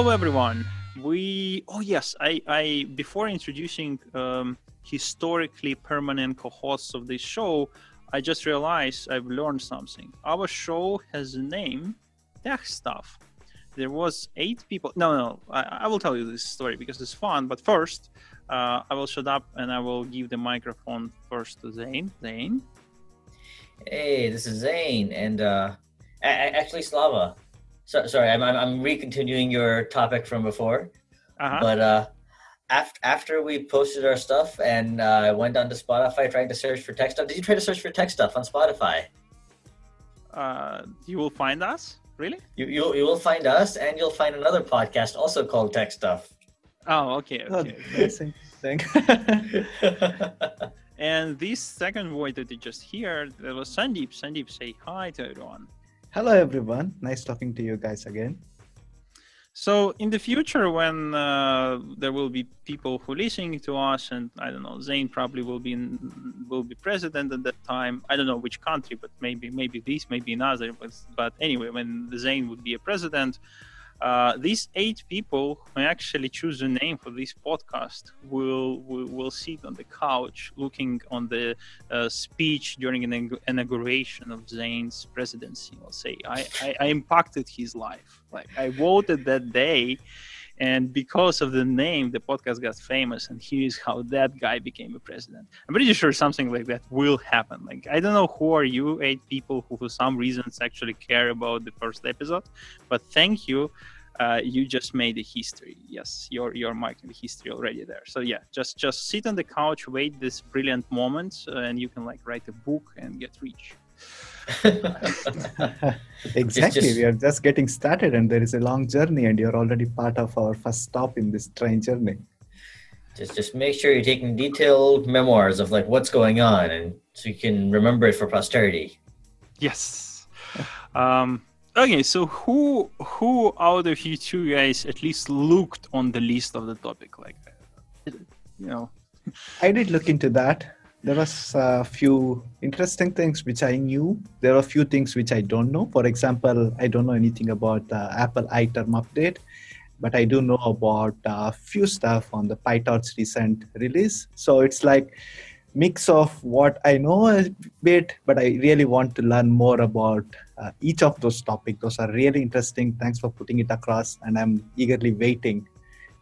Hello, everyone. We oh yes, I I before introducing um, historically permanent co-hosts of this show, I just realized I've learned something. Our show has a name, Tech Stuff. There was eight people. No, no, I, I will tell you this story because it's fun. But first, uh, I will shut up and I will give the microphone first to Zane. Zane. Hey, this is Zane, and uh, actually Slava. So, sorry, I'm, I'm I'm recontinuing your topic from before, Uh-huh. but uh, after after we posted our stuff and uh, I went onto Spotify trying to search for tech stuff. Did you try to search for tech stuff on Spotify? Uh, you will find us. Really? You you you will find us, and you'll find another podcast also called Tech Stuff. Oh, okay, okay. that's interesting. And this second voice that you just hear, that was Sandeep. Sandeep, say hi to everyone. Hello, everyone. Nice talking to you guys again. So in the future, when uh, there will be people who listening to us, and I don't know, Zane probably will be in, will be president at that time. I don't know which country, but maybe maybe this, maybe another. But, but anyway, when Zane would be a president, uh, these eight people who actually choose a name for this podcast will will, will sit on the couch looking on the uh, speech during an inauguration of Zane's presidency. I'll say I, I, I impacted his life. Like I voted that day, and because of the name, the podcast got famous. And here's how that guy became a president. I'm pretty sure something like that will happen. Like I don't know who are you, eight people who for some reasons actually care about the first episode, but thank you. Uh, you just made a history. Yes, you're you're marking the history already there. So yeah, just just sit on the couch, wait this brilliant moment, uh, and you can like write a book and get rich. exactly. just- We are just getting started, and there is a long journey, and you're already part of our first stop in this train journey. just just make sure you're taking detailed memoirs of like what's going on, and so you can remember it for posterity. Yes. Um, okay, so who who out of you two guys at least looked on the list of the topic? Like, that? you know, I did look into that. There was a few interesting things which I knew. There are a few things which I don't know. For example, I don't know anything about the Apple iTerm update, but I do know about a few stuff on the PyTorch recent release. So it's like mix of what I know a bit, but I really want to learn more about uh, each of those topics. Those are really interesting. Thanks for putting it across, and I'm eagerly waiting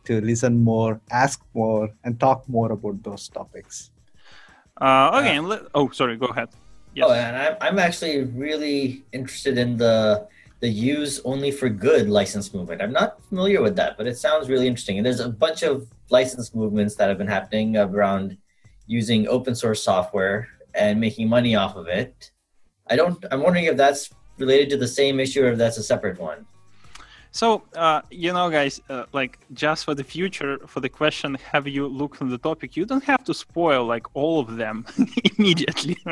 to listen more, ask more, and talk more about those topics. Uh, okay. and let, oh, sorry. Go ahead. Yes. Oh, and I'm, I'm actually really interested in the the use only for good license movement. I'm not familiar with that, but it sounds really interesting. And there's a bunch of license movements that have been happening around using open source software and making money off of it. I don't. I'm wondering if that's related to the same issue or if that's a separate one. So, uh, you know, guys, uh, like just for the future, for the question, have you looked on the topic? You don't have to spoil like all of them immediately.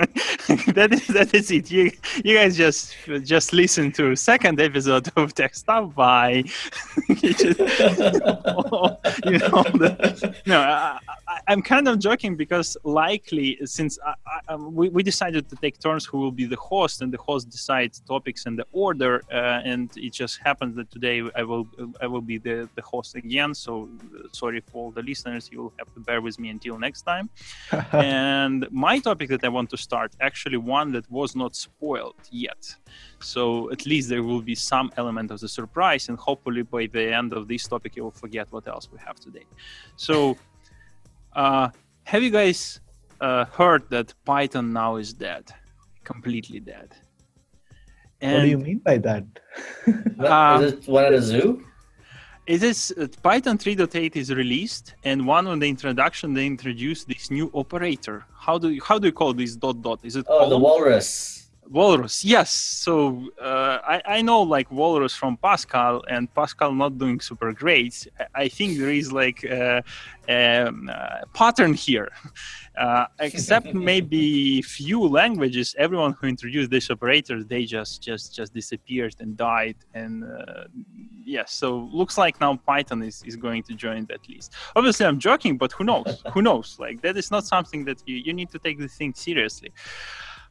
that is that is it. You you guys just just listen to second episode of Tech Stuff by you know the, no I, i'm kind of joking because likely since I, I, um, we, we decided to take turns who will be the host and the host decides topics and the order uh, and it just happens that today i will i will be the, the host again. So uh, sorry for all the listeners. You will have to bear with me until next time. And my topic that i want to start actually one that was not spoiled yet. So at least there will be some element of the surprise and hopefully by the end of this topic you will forget what else we have today. So uh, have you guys uh, heard that python now is dead? Completely dead what do you mean by that? Uh, Is it one at a zoo? It is uh, Python 3.8 is released, and one on the introduction they introduced this new operator. How do you, how do you call this dot dot? Is it Oh, the walrus. Walrus, yes. So uh, I, I know like Walrus from Pascal, and Pascal not doing super great. I, think there is like a, um, a pattern here. Uh, except maybe few languages, everyone who introduced this operator, they just just just disappeared and died. And uh, yes, so looks like now Python is, is going to join that list. Obviously, I'm joking, but who knows? who knows? Like that is not something that you, you need to take the thing seriously.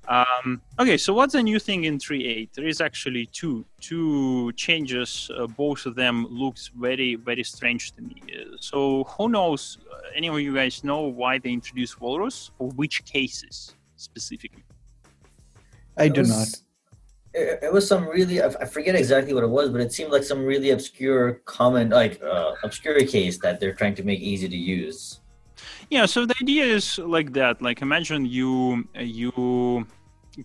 Um, okay, so what's a new thing in 3.8? There is actually two two changes. Uh, both of them looks very very strange to me. Uh, so who knows? Uh, any of you guys know why they introduced Walrus or which cases specifically? I do was- not. It, it was some really I I forget exactly what it was, but it seemed like some really obscure comment, like uh, obscure case that they're trying to make easy to use. Yeah, so the idea is like that. Like imagine you you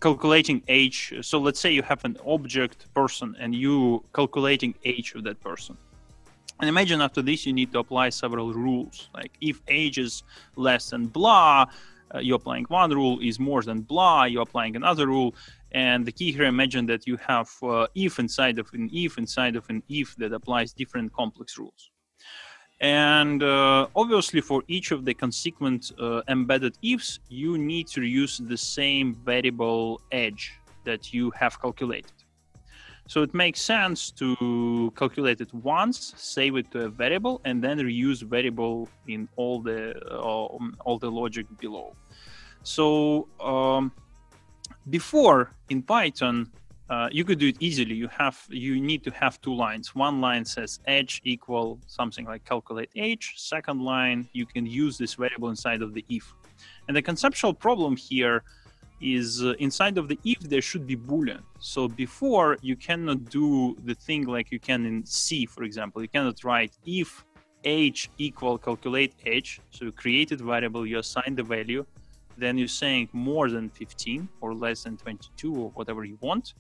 calculating age. So let's say you have an object person and you calculating age of that person. And imagine after this you need to apply several rules. Like if age is less than blah, uh, you're applying one rule. Is more than blah, you're applying another rule. And the key here, imagine that you have uh, if inside of an if inside of an if that applies different complex rules. And uh, obviously, for each of the consequent uh, embedded ifs, you need to use the same variable edge that you have calculated. So it makes sense to calculate it once, save it to a variable, and then reuse variable in all the uh, all the logic below. So um, before in Python, uh, you could do it easily. You have you need to have two lines. One line says edge equal something like calculate age. Second line, you can use this variable inside of the if. And the conceptual problem here is uh, inside of the if there should be boolean. So before you cannot do the thing like you can in C, for example. You cannot write if age equal calculate age. So you created variable, you assign the value, then you're saying more than 15 or less than 22 or whatever you want.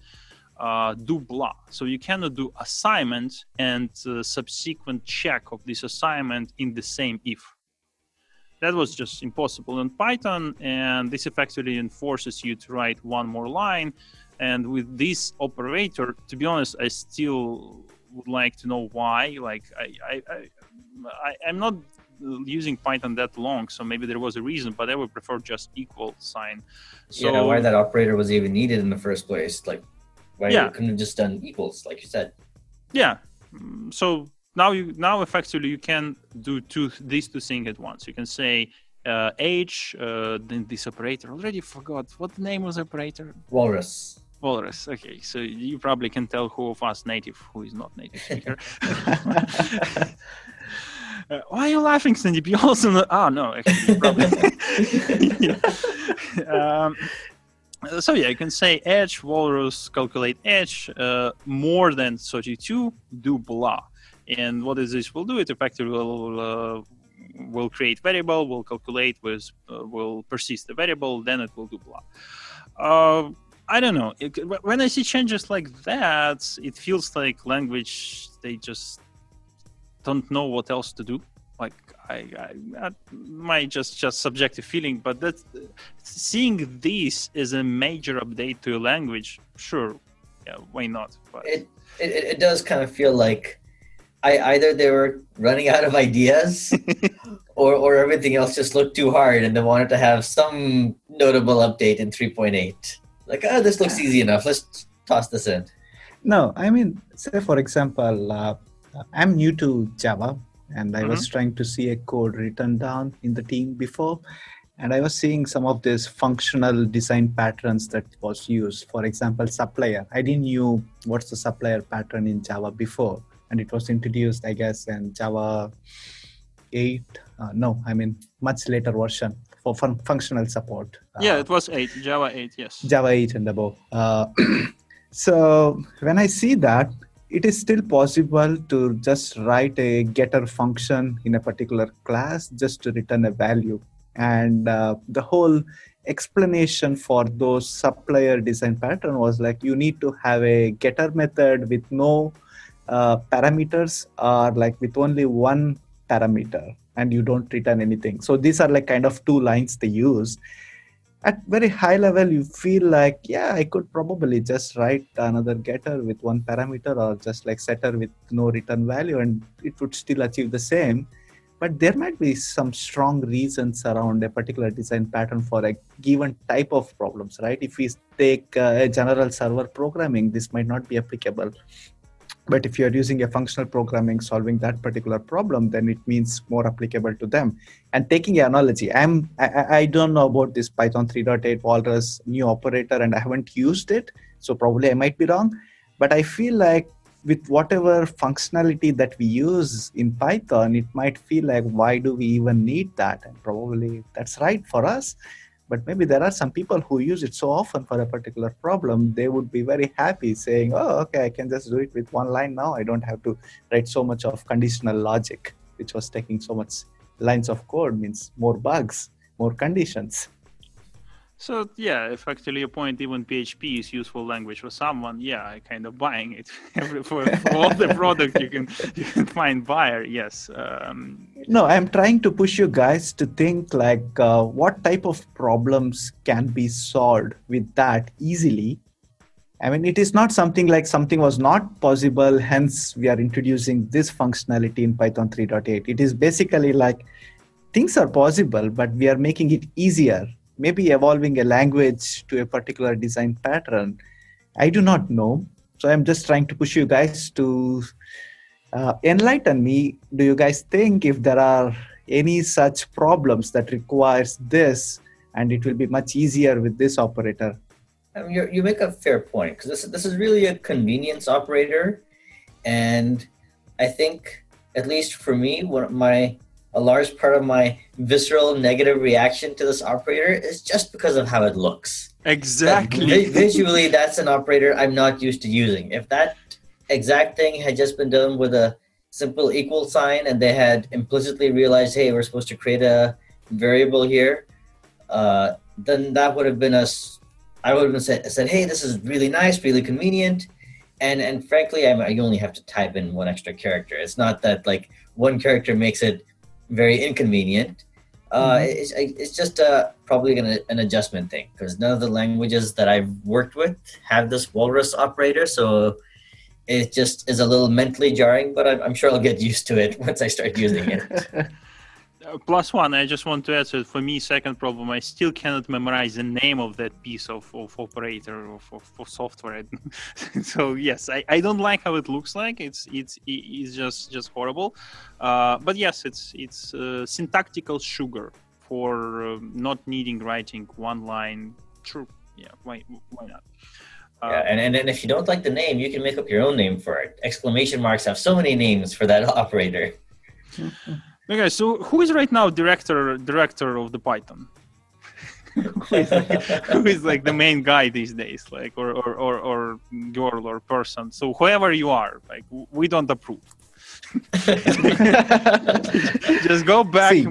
Uh, do blah. So you cannot do assignment and uh, subsequent check of this assignment in the same if. That was just impossible in python and this effectively enforces you to write one more line. And with this operator to be honest i still would like to know why. Like i i, I, I i'm not using Python that long, so maybe there was a reason, but I would prefer just equal sign. So yeah, why that operator was even needed in the first place? Like, why Yeah. you couldn't have just done equals, like you said? yeah, Mm, so now you now effectively you can do two these two things at once. You can say uh, age, uh, then this operator. Already forgot what the name was operator. Walrus. Walrus. Okay, so you probably can tell who of us native, who is not native speaker. Uh, why are you laughing, Sandeep? You also know. Oh no, actually, probably. Yeah. um, so yeah, you can say edge walrus calculate edge uh, more than 32 do blah, and what is this will do? It effectively will uh, will create variable, will calculate with uh, will persist the variable, then it will do blah. Uh, I don't know. It, when I see changes like that, it feels like language they just don't know what else to do. Like I, I, I my just just subjective feeling, but that seeing this is a major update to a language, sure, yeah, why not? But It, it it does kind of feel like I either they were running out of ideas or or everything else just looked too hard and they wanted to have some notable update in 3.8. Like, oh, this looks easy enough. Let's toss this in. No, I mean, say for example, uh, I'm new to Java, and I was trying to see a code written down in the team before, and I was seeing some of these functional design patterns that was used. For example, supplier. I didn't knew what's the supplier pattern in Java before, and it was introduced, I guess, in Java 8. Uh, no, I mean much later version for fun- functional support. yeah, Uh, it was eight, Java eight, yes. Java 8 and above. Uh, so when I see that, it is still possible to just write a getter function in a particular class just to return a value. And uh, the whole explanation for those supplier design pattern was like you need to have a getter method with no uh, parameters or like with only one parameter and you don't return anything. So these are like kind of two lines they use at very high level you feel like yeah i could probably just write another getter with one parameter or just like setter with no return value and it would still achieve the same. But there might be some strong reasons around a particular design pattern for a given type of problems right? If we take uh, a general server programming this might not be applicable but if you're using a functional programming solving that particular problem then it means more applicable to them. And taking an analogy i'm i, I don't know about this python 3.8 walrus new operator and i haven't used it. So probably i might be wrong. But i feel like with whatever functionality that we use in python it might feel like why do we even need that? And probably that's right for us but maybe there are some people who use it so often for a particular problem they would be very happy saying oh okay i can just do it with one line now. I don't have to write so much of conditional logic which was taking so much lines of code means more bugs more conditions so yeah, if actually your point, even PHP is useful language for someone, yeah, I kind of buying it for, for all the product you can you can find buyer. Yes. Um, no, I'm trying to push you guys to think like uh, what type of problems can be solved with that easily. I mean, it is not something like something was not possible, hence we are introducing this functionality in Python 3.8. It is basically like things are possible, but we are making it easier maybe evolving a language to a particular design pattern. I do not know. So I'm just trying to push you guys to uh, enlighten me. Do you guys think if there are any such problems that requires this and it will be much easier with this operator? You make a fair point because this, this is really a convenience operator. And I think, at least for me, one of my a large part of my visceral negative reaction to this operator is just because of how it looks. Exactly. visually, that's an operator I'm not used to using. If that exact thing had just been done with a simple equal sign and they had implicitly realized, hey, we're supposed to create a variable here, uh, then that would have been us. I would have been said, said, hey, this is really nice, really convenient. And and frankly, I, I only have to type in one extra character. It's not that like one character makes it very inconvenient. Uh, mm-hmm. it's, it's just uh, probably an, an adjustment thing because none of the languages that I've worked with have this walrus operator. So it just is a little mentally jarring, but I'm, I'm sure I'll get used to it once I start using it. Uh, plus one, I just want to add so for me, second problem, I still cannot memorize the name of that piece of, of operator or for, for software. so yes, I, I don't like how it looks like. It's it's it's just just horrible. Uh, but yes, it's it's uh, syntactical sugar for uh, not needing writing one line. True. Yeah. Why why not? yeah, and, and, and if you don't like the name, you can make up your own name for it. Exclamation marks have so many names for that operator. Okay, so who is right now director director of the Python? who, is like, who is like the main guy these days, like or or or, or girl or person? So whoever you are, like we don't approve. Just go back. See,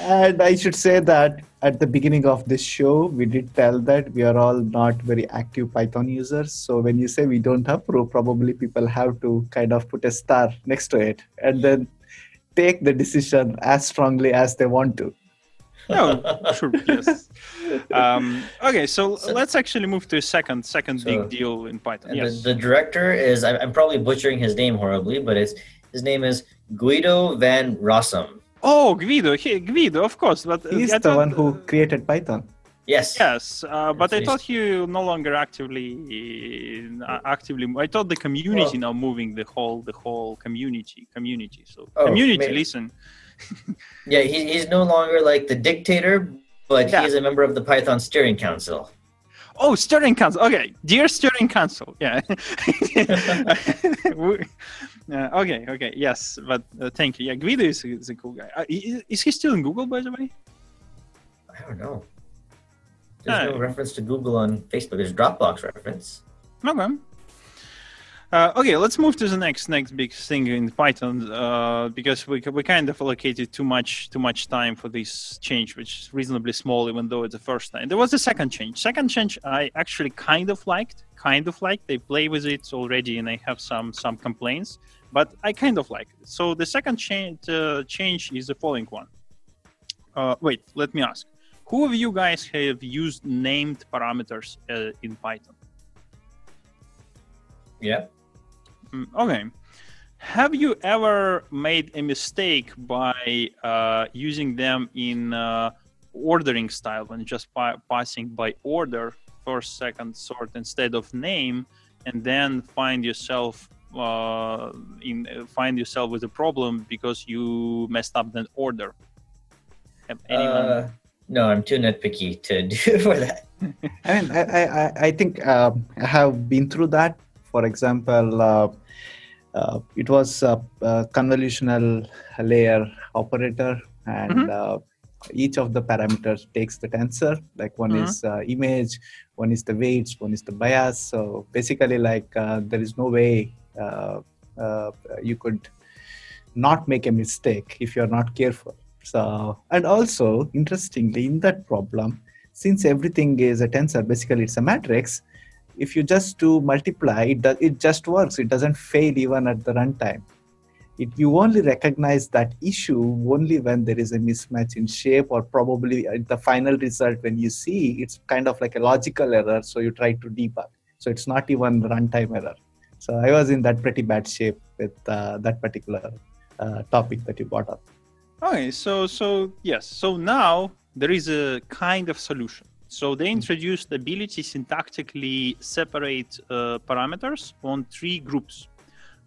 and I should say that at the beginning of this show, we did tell that we are all not very active Python users. So when you say we don't approve, probably people have to kind of put a star next to it. And then take the decision as strongly as they want to. no, sure, yes. Um, okay, so, so, let's actually move to a second second so, big deal in Python. Yes. The, the, director is I'm probably butchering his name horribly, but it's his name is Guido van Rossum. Oh, Guido, he, Guido, of course. But uh, he's the one who created Python. Yes. Yes, uh, but I thought you no longer actively uh, actively. I thought the community well, now moving the whole the whole community community. So oh, community, maybe. listen. yeah, he, he's no longer like the dictator, but yeah. he is a member of the Python Steering Council. Oh, Steering Council. Okay, dear Steering Council. Yeah. uh, okay. Okay. Yes, but uh, thank you. Yeah, Guido is, is a cool guy. Uh, is, is he still in Google, by the way? I don't know. There's no reference to Google on Facebook. There's Dropbox reference. Okay. Uh, okay, let's move to the next next big thing in Python uh, because we we kind of allocated too much too much time for this change, which is reasonably small, even though it's the first time. There was a second change. Second change I actually kind of liked, kind of liked. They play with it already, and I have some some complaints, but I kind of like it. So the second change uh, change is the following one. Uh, wait, let me ask who of you guys have used named parameters uh, in Python? Yeah. Mm, okay. Have you ever made a mistake by uh, using them in uh, ordering style and just pa- passing by order, first, second, sort instead of name, and then find yourself uh, in find yourself with a problem because you messed up the order? Have anyone? Uh, no, I'm too nitpicky to do for that. I mean, I, I, I think um, I have been through that. For example, uh, uh, it was a, a, convolutional layer operator, and mm-hmm. uh, each of the parameters takes the tensor. Like one mm-hmm. is uh, image, one is the weights, one is the bias. So basically, like uh, there is no way uh, you could not make a mistake if you are not careful. So, and also interestingly, in that problem, since everything is a tensor, basically it's a matrix. If you just do multiply, it does, it just works. It doesn't fail even at the runtime. It, you only recognize that issue only when there is a mismatch in shape or probably at the final result when you see it's kind of like a logical error so you try to debug so it's not even runtime error so i was in that pretty bad shape with uh, that particular uh, topic that you brought up Okay, so so yes, so now there is a kind of solution. So they hmm. introduced the ability syntactically separate uh, parameters on three groups.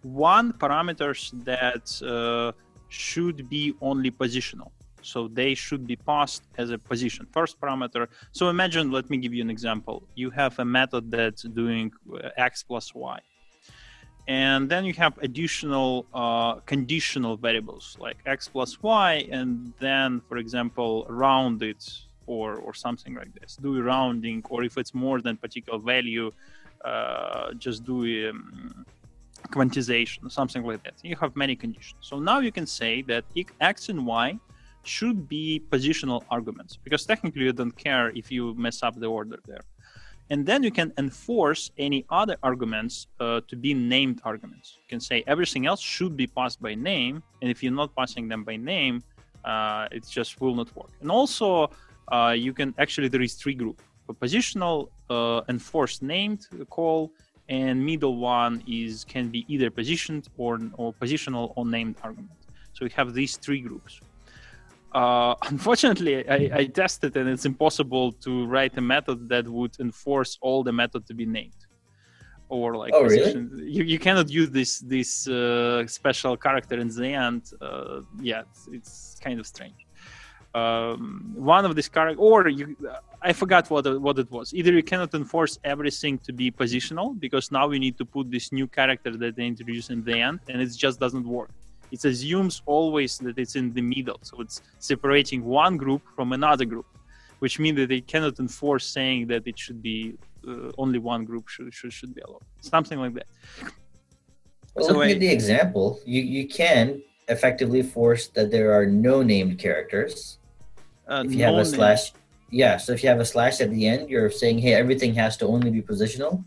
One parameters that uh, should be only positional. So they should be passed as a position. First parameter. So imagine, let me give you an example. You have a method that's doing uh, x plus y and then you have additional uh, conditional variables like x plus y and then for example round it or or something like this. Do rounding or if it's more than particular value uh, just do um, quantization something like that. You have many conditions. So now you can say that x and y should be positional arguments because technically you don't care if you mess up the order there and then you can enforce any other arguments uh, to be named arguments. You can say everything else should be passed by name, and if you're not passing them by name, uh, it just will not work. And also, uh, you can actually there is three group: a positional, uh, enforced named call, and middle one is can be either positioned or or positional or named argument. So we have these three groups. Uh, unfortunately, I, I, tested and it's impossible to write a method that would enforce all the method to be named. Or like oh, really? you, you cannot use this this uh, special character in the end. Uh, yeah, it's, it's, kind of strange. Um, one of these character, or you, I forgot what what it was. Either you cannot enforce everything to be positional because now we need to put this new character that they introduce in the end, and it just doesn't work it assumes always that it's in the middle. So it's separating one group from another group, which means that they cannot enforce saying that it should be uh, only one group should, should, should be allowed. Something like that. Well, so looking I, at the example, you, you can effectively force that there are no named characters. Uh, if you no have a slash, yeah. So if you have a slash at the end, you're saying, hey, everything has to only be positional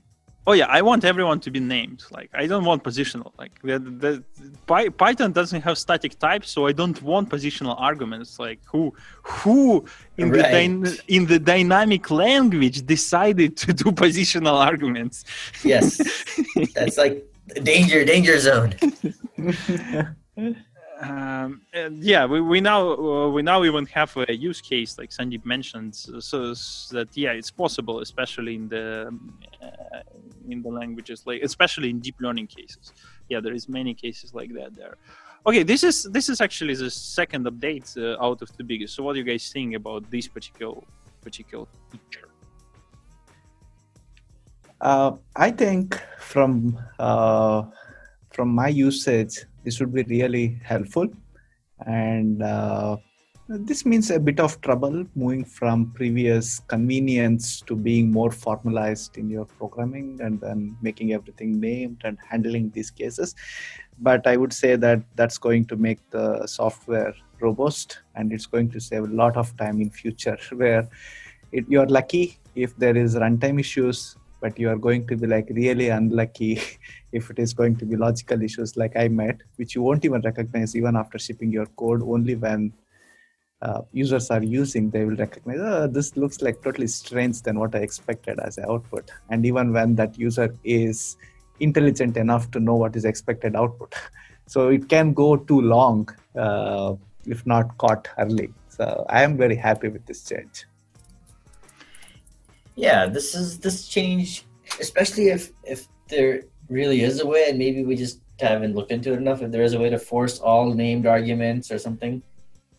oh yeah i want everyone to be named. Like i don't want positional like the, the, the, python doesn't have static types so i don't want positional arguments. Like who who in right. the dy- in the dynamic language decided to do positional arguments? Yes. That's like danger danger zone um, yeah, we, we now uh, we now even have a use case like Sandeep mentioned, so, so that yeah, it's possible, especially in the uh, in the languages, like especially in deep learning cases. Yeah, there is many cases like that there. Okay, this is this is actually the second update uh, out of the biggest. So, what do you guys think about this particular particular feature? Uh, I think from uh, from my usage this would be really helpful. And uh, this means a bit of trouble moving from previous convenience to being more formalized in your programming and then making everything named and handling these cases. But i would say that that's going to make the software robust and it's going to save a lot of time in future where it, you're lucky if there is runtime issues but you are going to be like really unlucky if it is going to be logical issues like I met, which you won't even recognize even after shipping your code. Only when uh, users are using, they will recognize, oh, this looks like totally strange than what I expected as an output. And even when that user is intelligent enough to know what is expected output. So it can go too long uh, if not caught early. So I am very happy with this change yeah this is this change especially if if there really is a way, and maybe we just haven't looked into it enough. If there is a way to force all named arguments or something,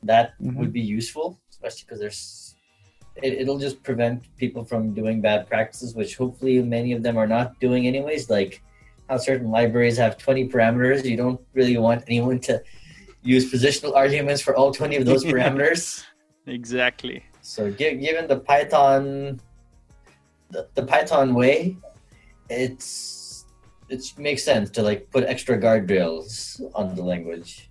that Mhm. would be useful, especially because there's it, it'll just prevent people from doing bad practices, which hopefully many of them are not doing anyways. Like how certain libraries have 20 parameters, you don't really want anyone to use positional arguments for all 20 of those parameters. Exactly. So gi- given the Python, the, the Python way, it's it makes sense to like put extra guardrails on the language.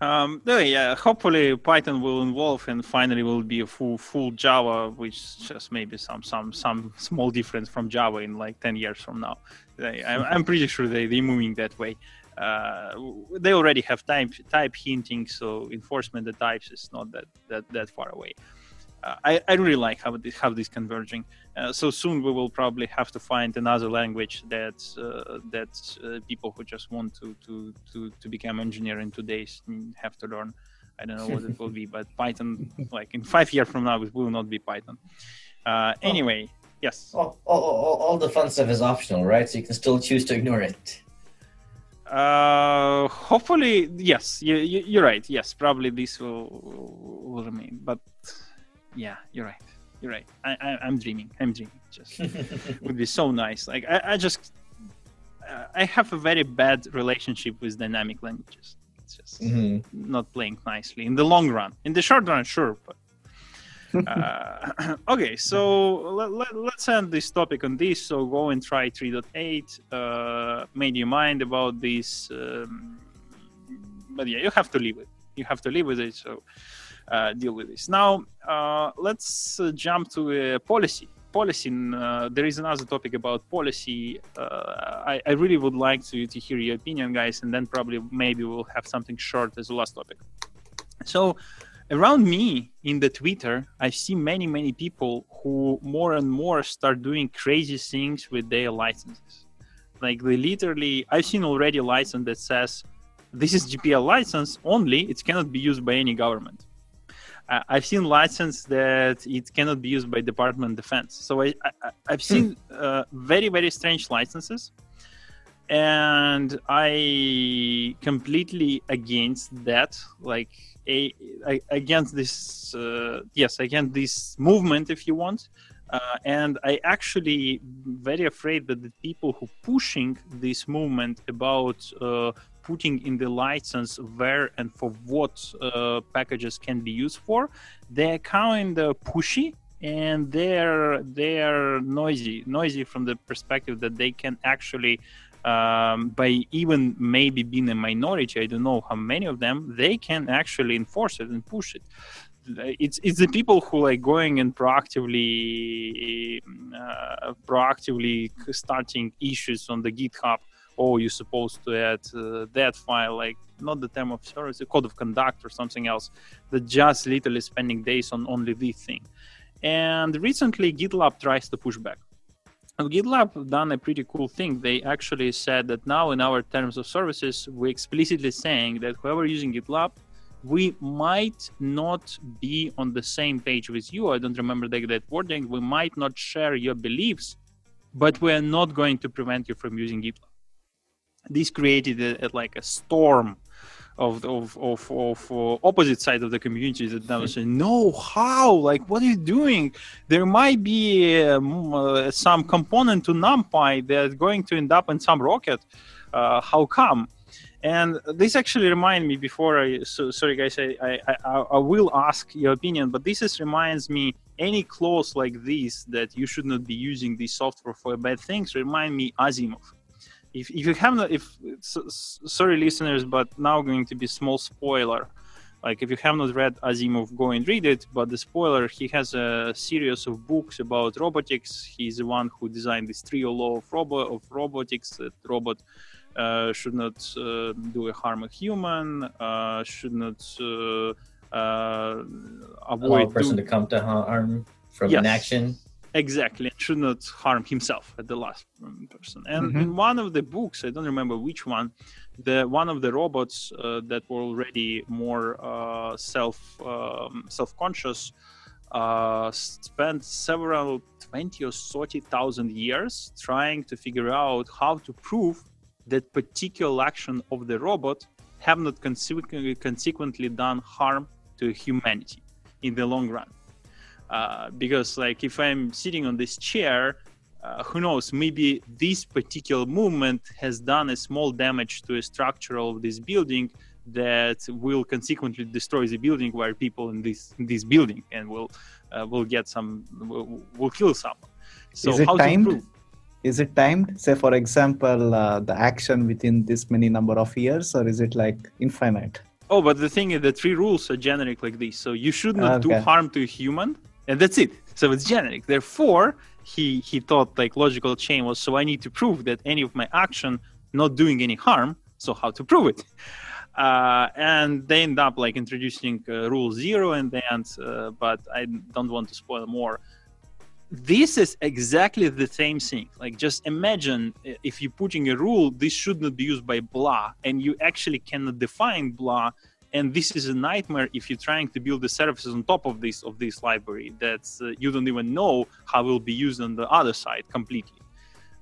Um, no, yeah, hopefully Python will evolve and finally will be a full full Java, which just maybe some some some small difference from Java in like ten years from now. They, I'm, I'm pretty sure they they're moving that way. Uh, they already have type type hinting, so enforcement the types is not that that that far away. I, I really like how this how this converging. Uh, so soon we will probably have to find another language that uh, that uh, people who just want to, to to to become engineer in today's have to learn. I don't know what it will be, but Python, like in five years from now, it will not be Python. Uh, anyway, yes. All, all, all, all the fun stuff is optional, right? So you can still choose to ignore it. Uh, hopefully, yes. You, you, you're right. Yes, probably this will will remain. But yeah, you're right. You're right. I, I I'm dreaming. I'm dreaming. Just would be so nice. Like I, I just uh, I have a very bad relationship with dynamic languages. It's just Mhm. not playing nicely in the long run. In the short run, sure, but. uh, okay, so let, let, let's end this topic on this. So go and try 3.8. Uh, made your mind about this, um, but yeah, you have to live with. You have to live with it. So deal with this. Now uh, let's uh, jump to uh, policy. Policy. Uh, there is another topic about policy. Uh, I, I really would like to to hear your opinion, guys, and then probably maybe we'll have something short as the last topic. So around me in the twitter i see many many people who more and more start doing crazy things with their licenses like they literally i've seen already a license that says this is gpl license only it cannot be used by any government uh, i've seen license that it cannot be used by department of defense. So I, I, i've seen uh, very very strange licenses. And i completely against that like a, a against this uh, yes against this movement if you want. Uh, and i actually very afraid that the people who pushing this movement about uh, putting in the license where and for what uh, packages can be used for they're kind of pushy and they're they're noisy noisy from the perspective that they can actually um, by even maybe being a minority, I don't know how many of them, they can actually enforce it and push it. It's it's the people who like going and proactively uh, proactively starting issues on the GitHub. Oh, you're supposed to add uh, that file, like not the term of service, the code of conduct or something else. That just literally spending days on only this thing. And recently, GitLab tries to push back. And GitLab done a pretty cool thing. They actually said that now in our terms of services, we're explicitly saying that whoever using GitLab, we might not be on the same page with you. I don't remember the exact wording. We might not share your beliefs, but we are not going to prevent you from using GitLab. This created a, a, like a storm of of of, of uh, opposite side of the community that now say no how? Like what are you doing? There might be um, uh, some component to numpy that's going to end up in some rocket. Uh, how come? And this actually remind me before i so, sorry guys I, I i i will ask your opinion but this is reminds me any clause like this that you should not be using this software for bad things remind me asimov if, if you have not if so, sorry listeners but now going to be small spoiler like if you have not read asimov go and read it but the spoiler he has a series of books about robotics he's the one who designed this trio law of, robo- of robotics that robot uh, should not uh, do a harm a human uh, should not uh, uh, avoid Allow a person do- to come to harm from Yes. inaction. Exactly and should not harm himself at the last person and Mhm. in one of the books i don't remember which one the one of the robots uh, that were already more uh, self um, self-conscious uh, spent several 20 or 30,000 years trying to figure out how to prove that particular action of the robot have not consequently done harm to humanity in the long run. Uh, because like if I'm sitting on this chair, uh, who knows, maybe this particular movement has done a small damage to a structure of this building that will consequently destroy the building where people in this in this building and will uh, will get some will, will kill someone. So is it timed? Is it timed? Say, for example, uh, the action within this many number of years, or is it like infinite? Oh, but the thing is, the three rules are generic like this. So you should not okay. do harm to a human, and that's it. So it's generic. Therefore, he he thought like logical chain was so I need to prove that any of my action not doing any harm. So how to prove it? Uh, and they end up like introducing uh, rule zero in the end, uh, but I don't want to spoil more. This is exactly the same thing. Like, just imagine if you're putting a rule, this should not be used by blah, and you actually cannot define blah. And this is a nightmare if you're trying to build the services on top of this of this library that uh, you don't even know how will be used on the other side completely.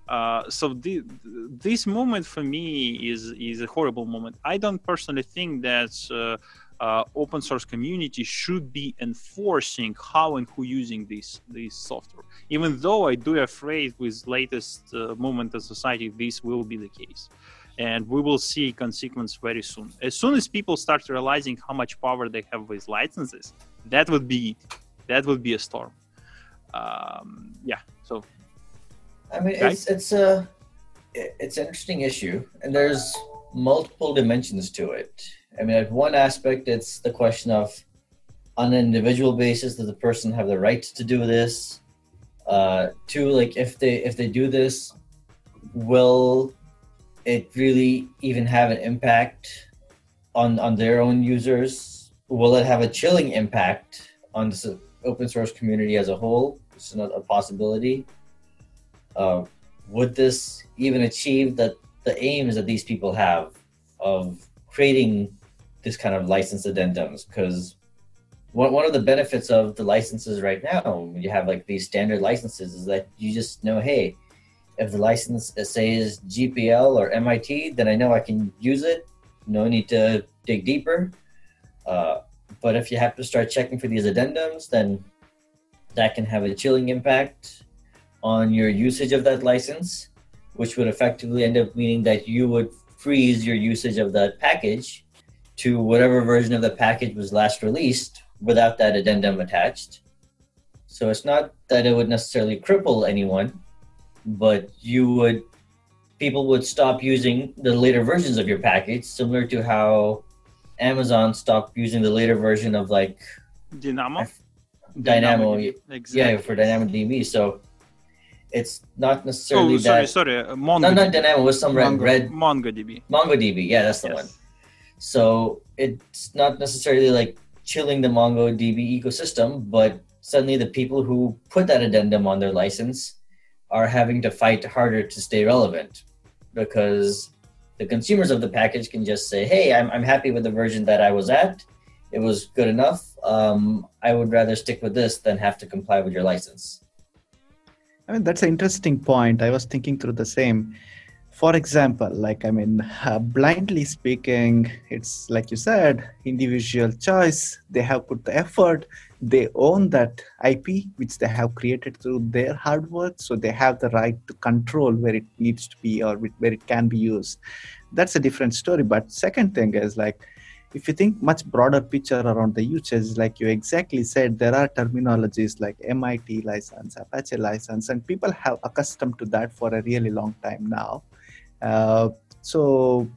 Uh, so the, this moment for me is is a horrible moment. I don't personally think that uh, uh, open source community should be enforcing how and who using this this software. Even though I do afraid with latest uh, moment of society, this will be the case, and we will see consequence very soon. As soon as people start realizing how much power they have with licenses, that would be that would be a storm. Um, yeah. So I mean, it's it's a it's an interesting issue, and there's multiple dimensions to it. I mean, at one aspect, it's the question of on an individual basis, does the person have the right to do this? Uh, two, like if they if they do this, will it really even have an impact on on their own users? Will it have a chilling impact on the open source community as a whole? It's not a possibility uh, would this even achieve that the aims that these people have of creating this kind of license addendums? Because one, one of the benefits of the licenses right now, you have like these standard licenses, is that you just know, hey, if the license says GPL or MIT, then I know I can use it. No need to dig deeper. Uh, but if you have to start checking for these addendums, then that can have a chilling impact on your usage of that license, which would effectively end up meaning that you would freeze your usage of that package to whatever version of the package was last released without that addendum attached. So it's not that it would necessarily cripple anyone, but you would people would stop using the later versions of your package, similar to how Amazon stopped using the later version of like Dynamo. Dynamo, Dynamo exactly. yeah, for DynamoDB. So it's not necessarily oh, sorry, that. sorry, uh, Mongo. No, not Dynamo. Was some Mongo, red. MongoDB. MongoDB. Yeah, that's the yes. one. So it's not necessarily like chilling the MongoDB ecosystem, but suddenly the people who put that addendum on their license are having to fight harder to stay relevant because the consumers of the package can just say, "Hey, I'm I'm happy with the version that I was at. It was good enough. Um, I would rather stick with this than have to comply with your license." I mean, that's an interesting point. I was thinking through the same. For example, like, I mean, uh, blindly speaking, it's like you said, individual choice. They have put the effort. They own that IP, which they have created through their hard work. So they have the right to control where it needs to be or where it can be used. That's a different story. But second thing is like, if you think much broader picture around the usage, like you exactly said, there are terminologies like MIT license, Apache license, and people have accustomed to that for a really long time now. Uh, so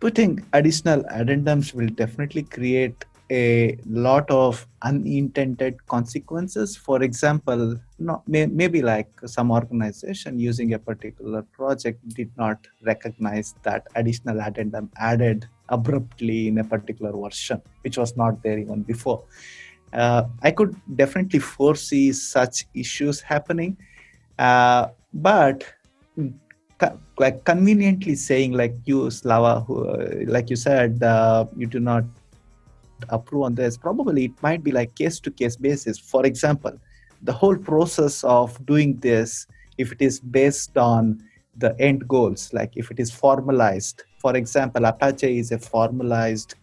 putting additional addendums will definitely create a lot of unintended consequences. For example, not, may, maybe like some organization using a particular project did not recognize that additional addendum added abruptly in a particular version, which was not there even before. Uh, I could definitely foresee such issues happening, uh, but like conveniently saying, like you, Slava, who, uh, like you said, uh, you do not approve on this probably it might be like case to case basis. For example the whole process of doing this if it is based on the end goals like if it is formalized. For example apache is a formalized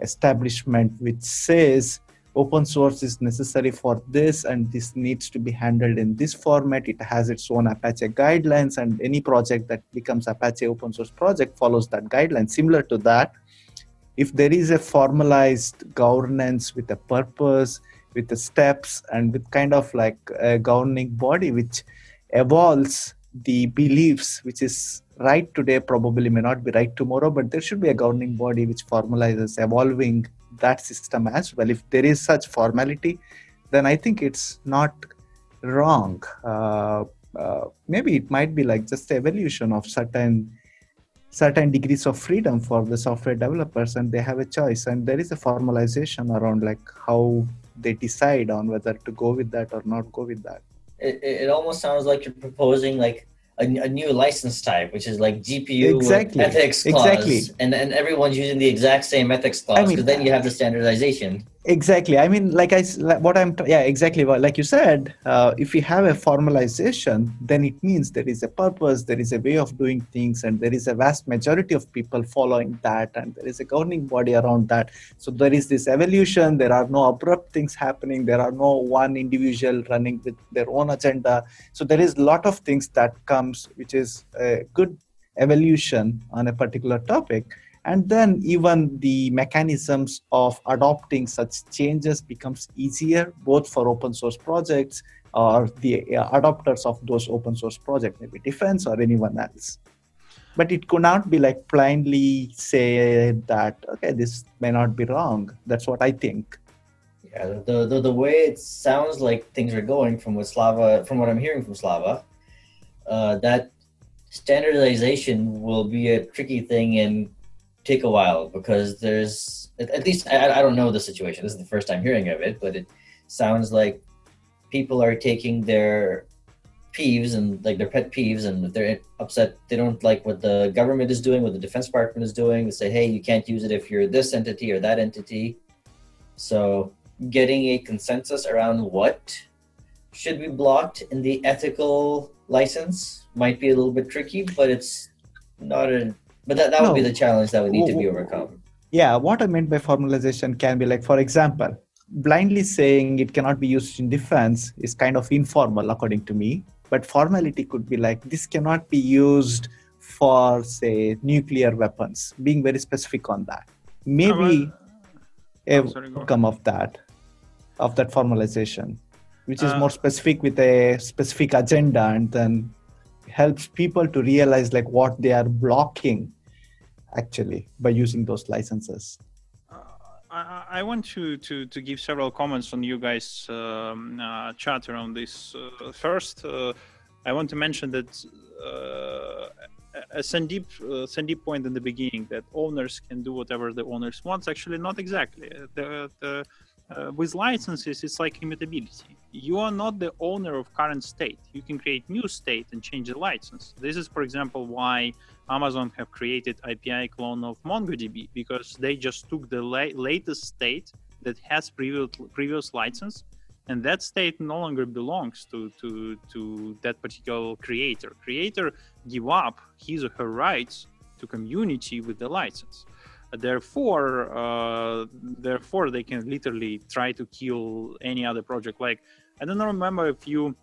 establishment which says open source is necessary for this and this needs to be handled in this format. It has its own apache guidelines and any project that becomes apache open source project follows that guideline. Similar to that if there is a formalized governance with a purpose with the steps and with kind of like a governing body which evolves the beliefs which is right today probably may not be right tomorrow but there should be a governing body which formalizes evolving that system as well. If there is such formality then i think it's not wrong. Uh, uh, maybe it might be like just the evolution of certain certain degrees of freedom for the software developers and they have a choice and there is a formalization around like how they decide on whether to go with that or not go with that. It, it almost sounds like you're proposing like a, a new license type, which is like GPL exactly. ethics clause, exactly. and and everyone's using the exact same ethics clause. Because I mean, then you have the standardization exactly. I mean like i what i'm yeah exactly like you said uh, if you have a formalization then it means there is a purpose there is a way of doing things and there is a vast majority of people following that and there is a governing body around that. So there is this evolution. There are no abrupt things happening. There are no one individual running with their own agenda. So there is a lot of things that comes which is a good evolution on a particular topic and then even the mechanisms of adopting such changes becomes easier both for open source projects or the uh, adopters of those open source projects maybe defense or anyone else. But it could not be like blindly say that okay this may not be wrong. That's what i think. Yeah the, the, the way it sounds like things are going from what slava from what i'm hearing from slava uh, that standardization will be a tricky thing and take a while because there's at least I, I don't know the situation. This is the first time hearing of it, but it sounds like people are taking their peeves and like their pet peeves and if they're upset they don't like what the government is doing what the defense department is doing they say hey you can't use it if you're this entity or that entity so getting a consensus around what should be blocked in the ethical license might be a little bit tricky but it's not a but that, that no. would be the challenge that would need to be overcome. Yeah, what I meant by formalization can be like, for example, blindly saying it cannot be used in defense is kind of informal, according to me. But formality could be like, this cannot be used for, say, nuclear weapons, being very specific on that. Maybe a outcome of that, of that formalization, which is uh, more specific with a specific agenda and then helps people to realize like what they are blocking actually by using those licenses uh, I, I, want to, to, to give several comments on you guys um, uh, chat around this. Uh, first, uh, I want to mention that uh, as Sandeep, uh, Sandeep point in the beginning that owners can do whatever the owners want. Actually, not exactly. The, the uh, with licenses, it's like immutability. You are not the owner of current state. You can create new state and change the license. This is, for example, why Amazon have created API clone of MongoDB because they just took the la- latest state that has previous previous license, and that state no longer belongs to to to that particular creator. Creator give up his or her rights to community with the license therefore uh, therefore they can literally try to kill any other project like i don't remember if you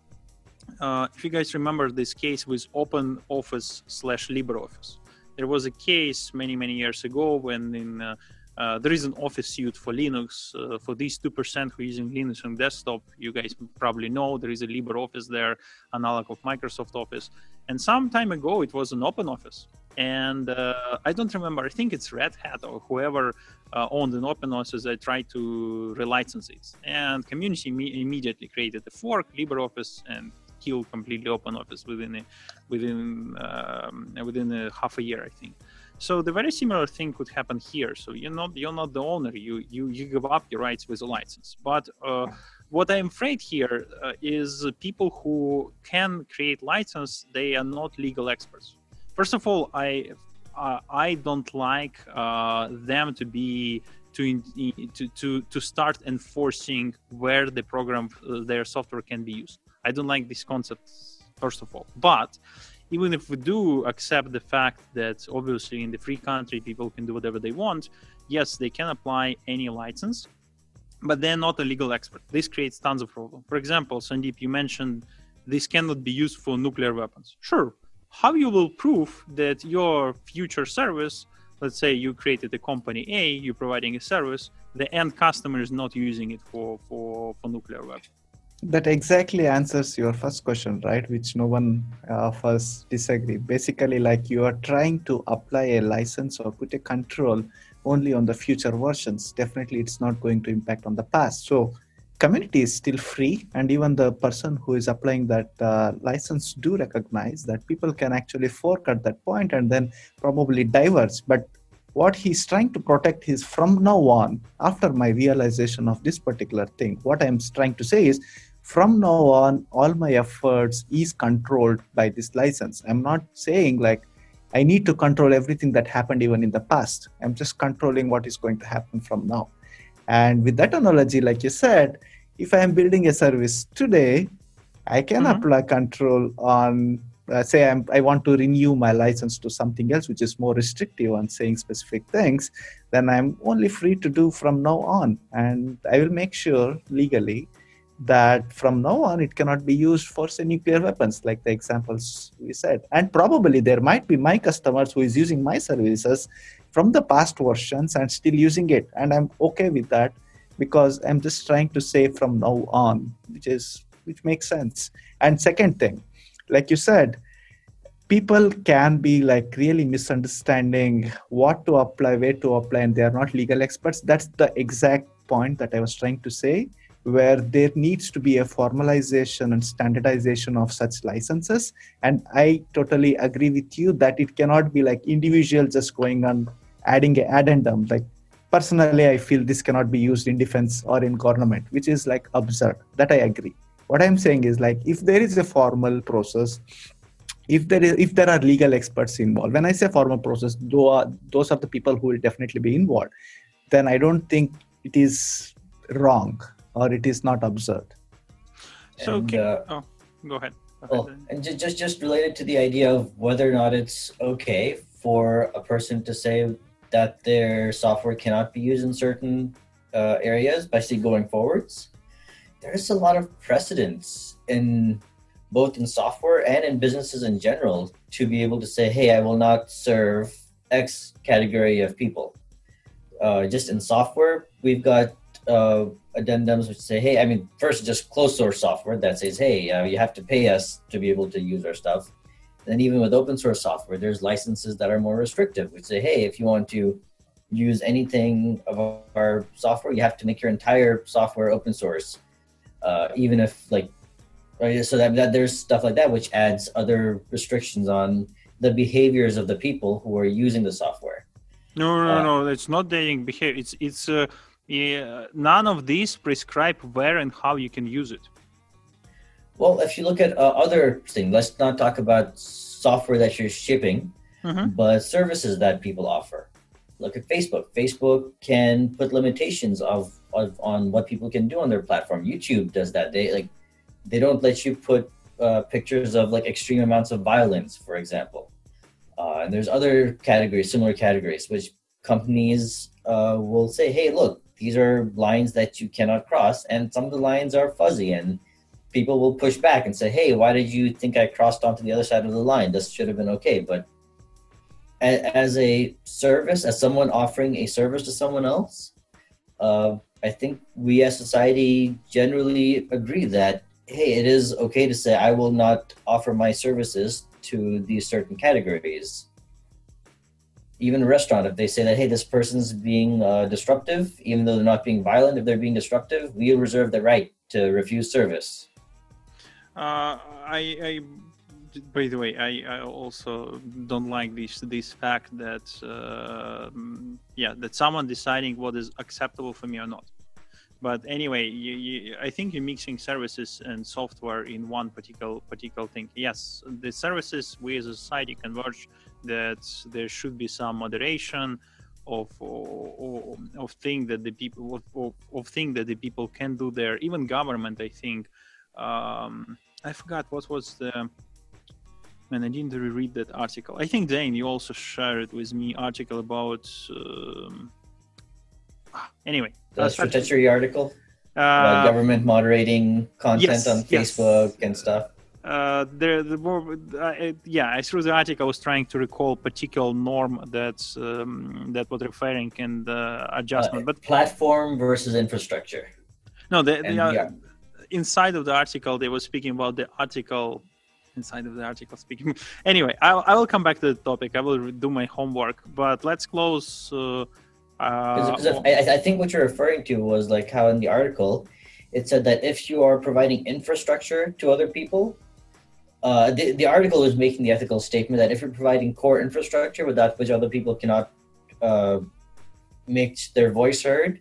uh, if you guys remember this case with open office slash libreoffice there was a case many many years ago when in uh, uh, there is an office suite for Linux. Uh, for these 2% who are using Linux on desktop, you guys probably know there is a LibreOffice there, analog of Microsoft Office. And some time ago, it was an open office. And uh, I don't remember, I think it's Red Hat or whoever uh, owned an open office They tried to relicense it. And community me- immediately created a fork, LibreOffice, and killed completely open office within a, within um, within a half a year, I think. So the very similar thing could happen here. So you're not you're not the owner. You you you give up your rights with a license. But uh, what I'm afraid here uh, is people who can create license. They are not legal experts. First of all, I uh, I don't like uh, them to be to to to to start enforcing where the program uh, their software can be used. I don't like this concept first of all, but even if we do accept the fact that obviously in the free country people can do whatever they want, yes, they can apply any license, but they're not a legal expert. This creates tons of problems. For example, Sandeep, you mentioned this cannot be used for nuclear weapons. Sure. How you will prove that your future service let's say you created a company A, you're providing a service, the end customer is not using it for, for, for nuclear weapons. That exactly answers your first question, right? Which no one uh, of us disagree. Basically, like you are trying to apply a license or put a control only on the future versions. Definitely, it's not going to impact on the past. So, community is still free and even the person who is applying that uh, license do recognize that people can actually fork at that point and then probably diverge. But what he's trying to protect is from now on after my realization of this particular thing what i'm trying to say is from now on all my efforts is controlled by this license. I'm not saying like i need to control everything that happened even in the past. I'm just controlling what is going to happen from now. And with that analogy, like you said, if I am building a service today, I can mm-hmm. apply control on, uh, say, I'm, I want to renew my license to something else, which is more restrictive on saying specific things, then I'm only free to do from now on. And I will make sure legally that from now on it cannot be used for say nuclear weapons like the examples we said and probably there might be my customers who is using my services from the past versions and still using it and i'm okay with that because i'm just trying to say from now on which is which makes sense. And second thing like you said people can be like really misunderstanding what to apply where to apply and they are not legal experts. That's the exact point that i was trying to say where there needs to be a formalization and standardization of such licenses. And i totally agree with you that it cannot be like individual just going on adding an addendum. Like personally i feel this cannot be used in defense or in government which is like absurd that i agree. What i'm saying is like if there is a formal process if there is if there are legal experts involved when i say formal process those are, those are the people who will definitely be involved then i don't think it is wrong or it is not absurd. So and, uh, oh, go ahead, go ahead. and just, just just related to the idea of whether or not it's okay for a person to say that their software cannot be used in certain uh, areas, especially going forwards. There's a lot of precedence in both in software and in businesses in general to be able to say, "Hey, I will not serve X category of people." Uh, just in software, we've got uh, addendums which say, "Hey, I mean, first just closed source software that says, "Hey, uh, you have to pay us to be able to use our stuff." And even with open source software, there's licenses that are more restrictive, which say, hey, if you want to use anything of our software, you have to make your entire software open source. Uh, even if like, right, so that, that there's stuff like that, which adds other restrictions on the behaviors of the people who are using the software. No, no, uh, no, it's not dating behavior. It's, it's, uh, yeah, none of these prescribe where and how you can use it. Well, if you look at uh, other things, let's not talk about software that you're shipping, mm-hmm. but services that people offer. Look at Facebook. Facebook can put limitations of, of on what people can do on their platform. YouTube does that. They like they don't let you put uh, pictures of like extreme amounts of violence, for example. Uh, and there's other categories, similar categories, which companies uh, will say, "Hey, look, these are lines that you cannot cross," and some of the lines are fuzzy and people will push back and say, "Hey, why did you think I crossed onto the other side of the line? This should have been okay." But as a service, as someone offering a service to someone else, uh, I think we as society generally agree that hey, it is okay to say I will not offer my services to these certain categories. Even a restaurant, if they say that hey, this person's being uh, disruptive, even though they're not being violent, if they're being disruptive, we reserve the right to refuse service. Uh, I, I, by the way, I, I also don't like this this fact that uh, yeah that someone deciding what is acceptable for me or not. But anyway, you, you, I think you're mixing services and software in one particular particular thing. Yes, the services we as a society converge that there should be some moderation of of, of thing that the people of, of, of thing that the people can do there. Even government, I think. Um, I forgot what was the. Man, I didn't reread that article. I think Dane, you also shared with me article about. Um, ah, anyway, the statutory article uh, about government moderating content yes, on yes. Facebook and stuff. uh, there, the more, uh, yeah, through the article, I was trying to recall particular norm that's um, that was referring and uh, adjustment, Uh, but platform versus infrastructure. no, the, the, uh, inside of the article, they were speaking about the article. Inside of the article, speaking. Anyway, I, I will come back to the topic. I will do my homework, but let's close. Uh, uh, I, I think what you're referring to was like how in the article it said that if you are providing infrastructure to other people, uh, the, the article is making the ethical statement that if you're providing core infrastructure without which other people cannot uh, make their voice heard,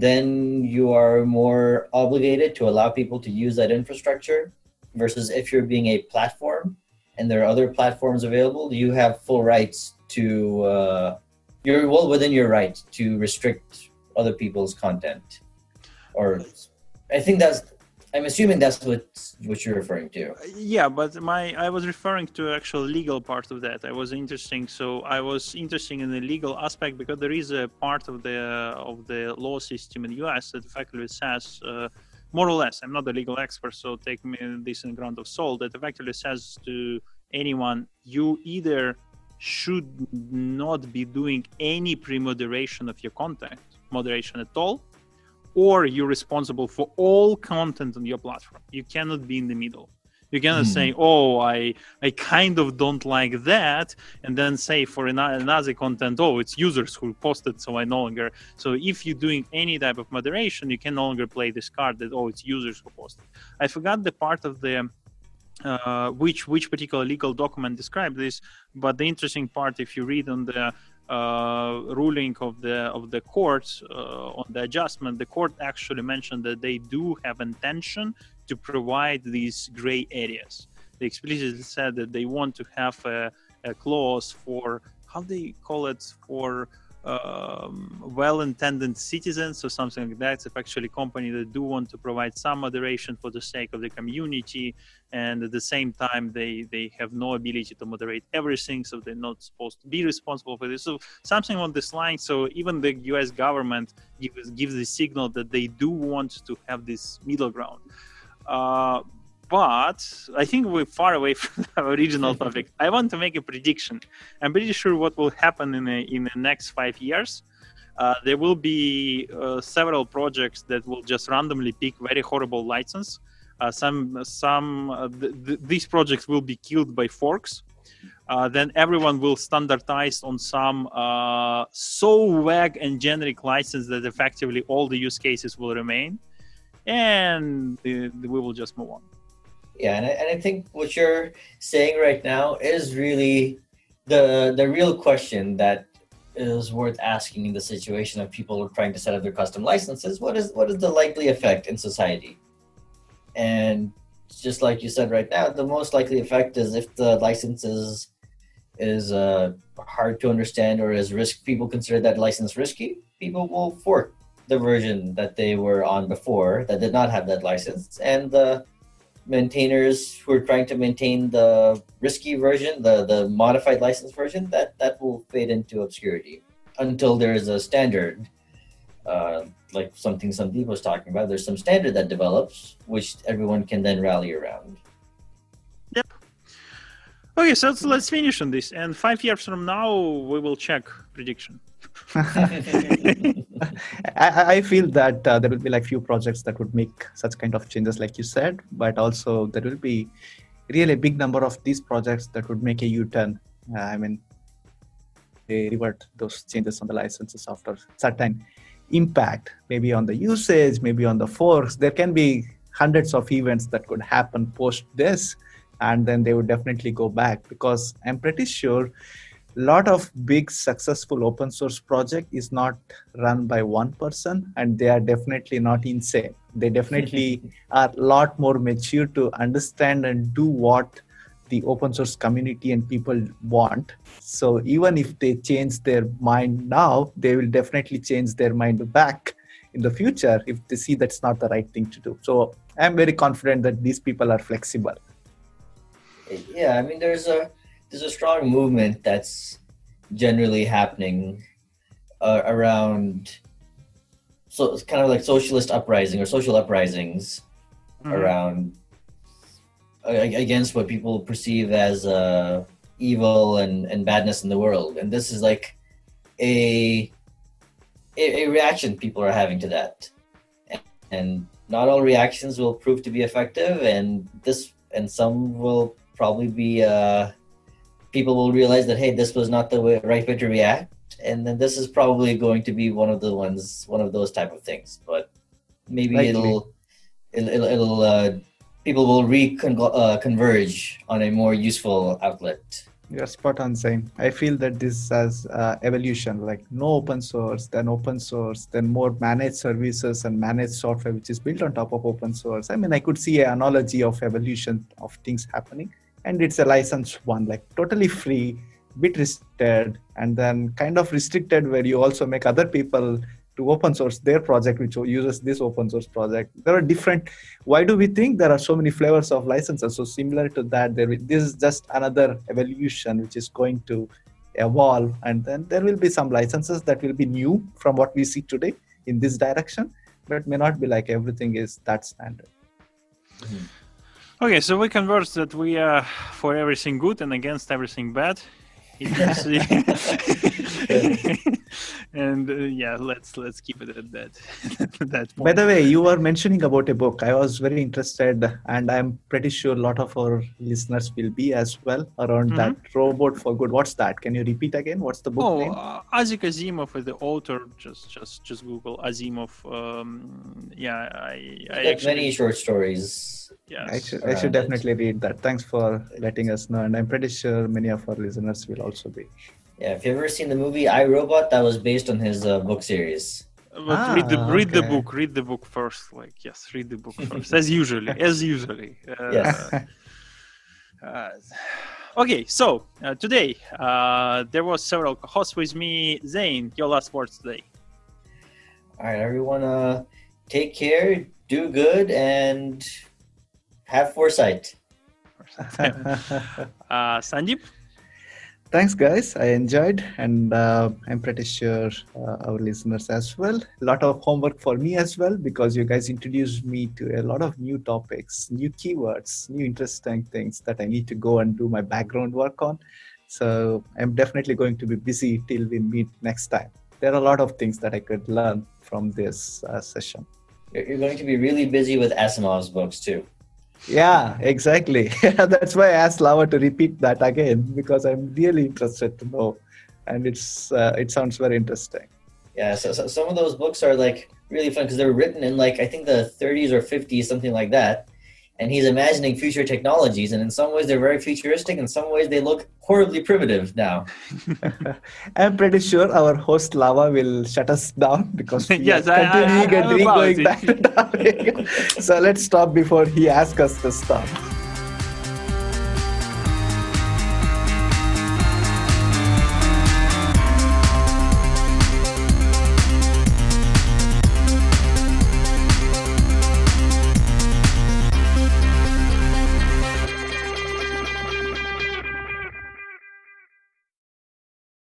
then you are more obligated to allow people to use that infrastructure versus if you're being a platform and there are other platforms available, you have full rights to uh, you're well within your right to restrict other people's content. Or i think that's i'm assuming that's what what you're referring to. Yeah but my i was referring to actual legal part of that. I was interesting. So i was interested in the legal aspect because there is a part of the of the law system in the us that effectively says uh, more or less i'm not a legal expert so take me this in ground of salt that effectively says to anyone you either should not be doing any pre-moderation of your content moderation at all or you're responsible for all content on your platform. You cannot be in the middle. You cannot Hmm. say oh i i kind of don't like that and then say for another content oh it's users who posted so i no longer so if you're doing any type of moderation you can no longer play this card that oh it's users who posted. I forgot the part of the uh, which which particular legal document described this but the interesting part if you read on the ruling of the of the court uh, on the adjustment the court actually mentioned that they do have intention to provide these gray areas. They explicitly said that they want to have a, a clause for how they call it for um, well-intended citizens or something like that. It's actually a company that do want to provide some moderation for the sake of the community, and at the same time they they have no ability to moderate everything, so they're not supposed to be responsible for this. So something on this line. So even the U.S. government gives gives the signal that they do want to have this middle ground. Uh, but I think we're far away from the original topic. I want to make a prediction. I'm pretty sure what will happen in the, in the next five years. Uh, there will be uh, several projects that will just randomly pick very horrible license. Uh, some some uh, th- th- these projects will be killed by forks. Uh, then everyone will standardize on some uh, so vague and generic license that effectively all the use cases will remain, and we will just move on. Yeah and I, and I think what you're saying right now is really the the real question that is worth asking in the situation of people trying to set up their custom licenses. What is what is the likely effect in society? And just like you said right now the most likely effect is if the license is is uh, hard to understand or is risk people consider that license risky people will fork the version that they were on before that did not have that license. And the maintainers who are trying to maintain the risky version, the the modified license version, that that will fade into obscurity until there is a standard, uh, like something Sandeep was talking about. There's some standard that develops, which everyone can then rally around. Yep. Okay, so let's, let's finish on this. And five years from now, we will check prediction. I, I feel that uh, there will be like few projects that would make such kind of changes, like you said, but also there will be really a big number of these projects that would make a U-turn. Uh, I mean, they revert those changes on the licenses after certain impact, maybe on the usage, maybe on the forks. There can be hundreds of events that could happen post this, and then they would definitely go back because I'm pretty sure lot of big successful open source project is not run by one person and they are definitely not insane they definitely are a lot more mature to understand and do what the open source community and people want. So even if they change their mind now, they will definitely change their mind back in the future if they see that's not the right thing to do. So I'm very confident that these people are flexible. Yeah, I mean, there's a there's a strong movement that's generally happening uh, around so it's kind of like socialist uprising or social uprisings mm-hmm. around against what people perceive as uh, evil and, and badness in the world. And this is like a, a, a reaction people are having to that. And, and not all reactions will prove to be effective, and this and some will probably be uh, people will realize that hey, this was not the way, right way to react, and then this is probably going to be one of the ones, one of those type of things. But maybe it'll it'll, it'll, it'll uh, people will reconverge uh, on a more useful outlet. You're spot on, saying. I feel that this has uh, evolution, like no open source, then open source, then more managed services and managed software, which is built on top of open source. I mean, I could see an analogy of evolution of things happening, and it's a licensed one, like totally free, bit restricted, and then kind of restricted where you also make other people to open source their project which uses this open source project. There are different why do we think there are so many flavors of licenses? So similar to that there this is just another evolution which is going to evolve and then there will be some licenses that will be new from what we see today in this direction but may not be like everything is that standard. Mm-hmm. Okay so we converse that we are for everything good and against everything bad. And uh, yeah let's let's keep it at that that point. by the way you were mentioning about a book. I was very interested and i'm pretty sure a lot of our listeners will be as well around mm-hmm. that robot for good. What's that? Can you repeat again? What's the book oh, name? uh, isaac asimov is the author. Just just just google asimov. Um, yeah i, I actually, many short stories Yes. I should, I should definitely read that. Thanks for letting us know. And I'm pretty sure many of our listeners will also be. Yeah, if you've ever seen the movie I Robot, that was based on his uh, book series. But ah, read the read okay. the book. Read the book first. Like yes, read the book first, as usually, as usually. Uh, yes. Uh, okay, so uh, today uh, there was several hosts with me. Zane, your last words today. All right, everyone. Uh, take care, do good, and have foresight. uh, Sandeep? Thanks, guys. I enjoyed, and uh, I'm pretty sure uh, our listeners as well. A lot of homework for me as well because you guys introduced me to a lot of new topics, new keywords, new interesting things that I need to go and do my background work on. So I'm definitely going to be busy till we meet next time. There are a lot of things that I could learn from this uh, session. You're going to be really busy with Asimov's books too. Yeah, exactly. That's why I asked Slava to repeat that again because I'm really interested to know, and it's uh, it sounds very interesting. Yeah, so, so some of those books are like really fun because they're written in like I think the 30s or 50s, something like that, and he's imagining future technologies and in some ways they're very futuristic in some ways they look horribly primitive now. I'm pretty sure our host slava will shut us down because we yes, are continuing I, I, and going back to topic. So let's stop before he asks us to stop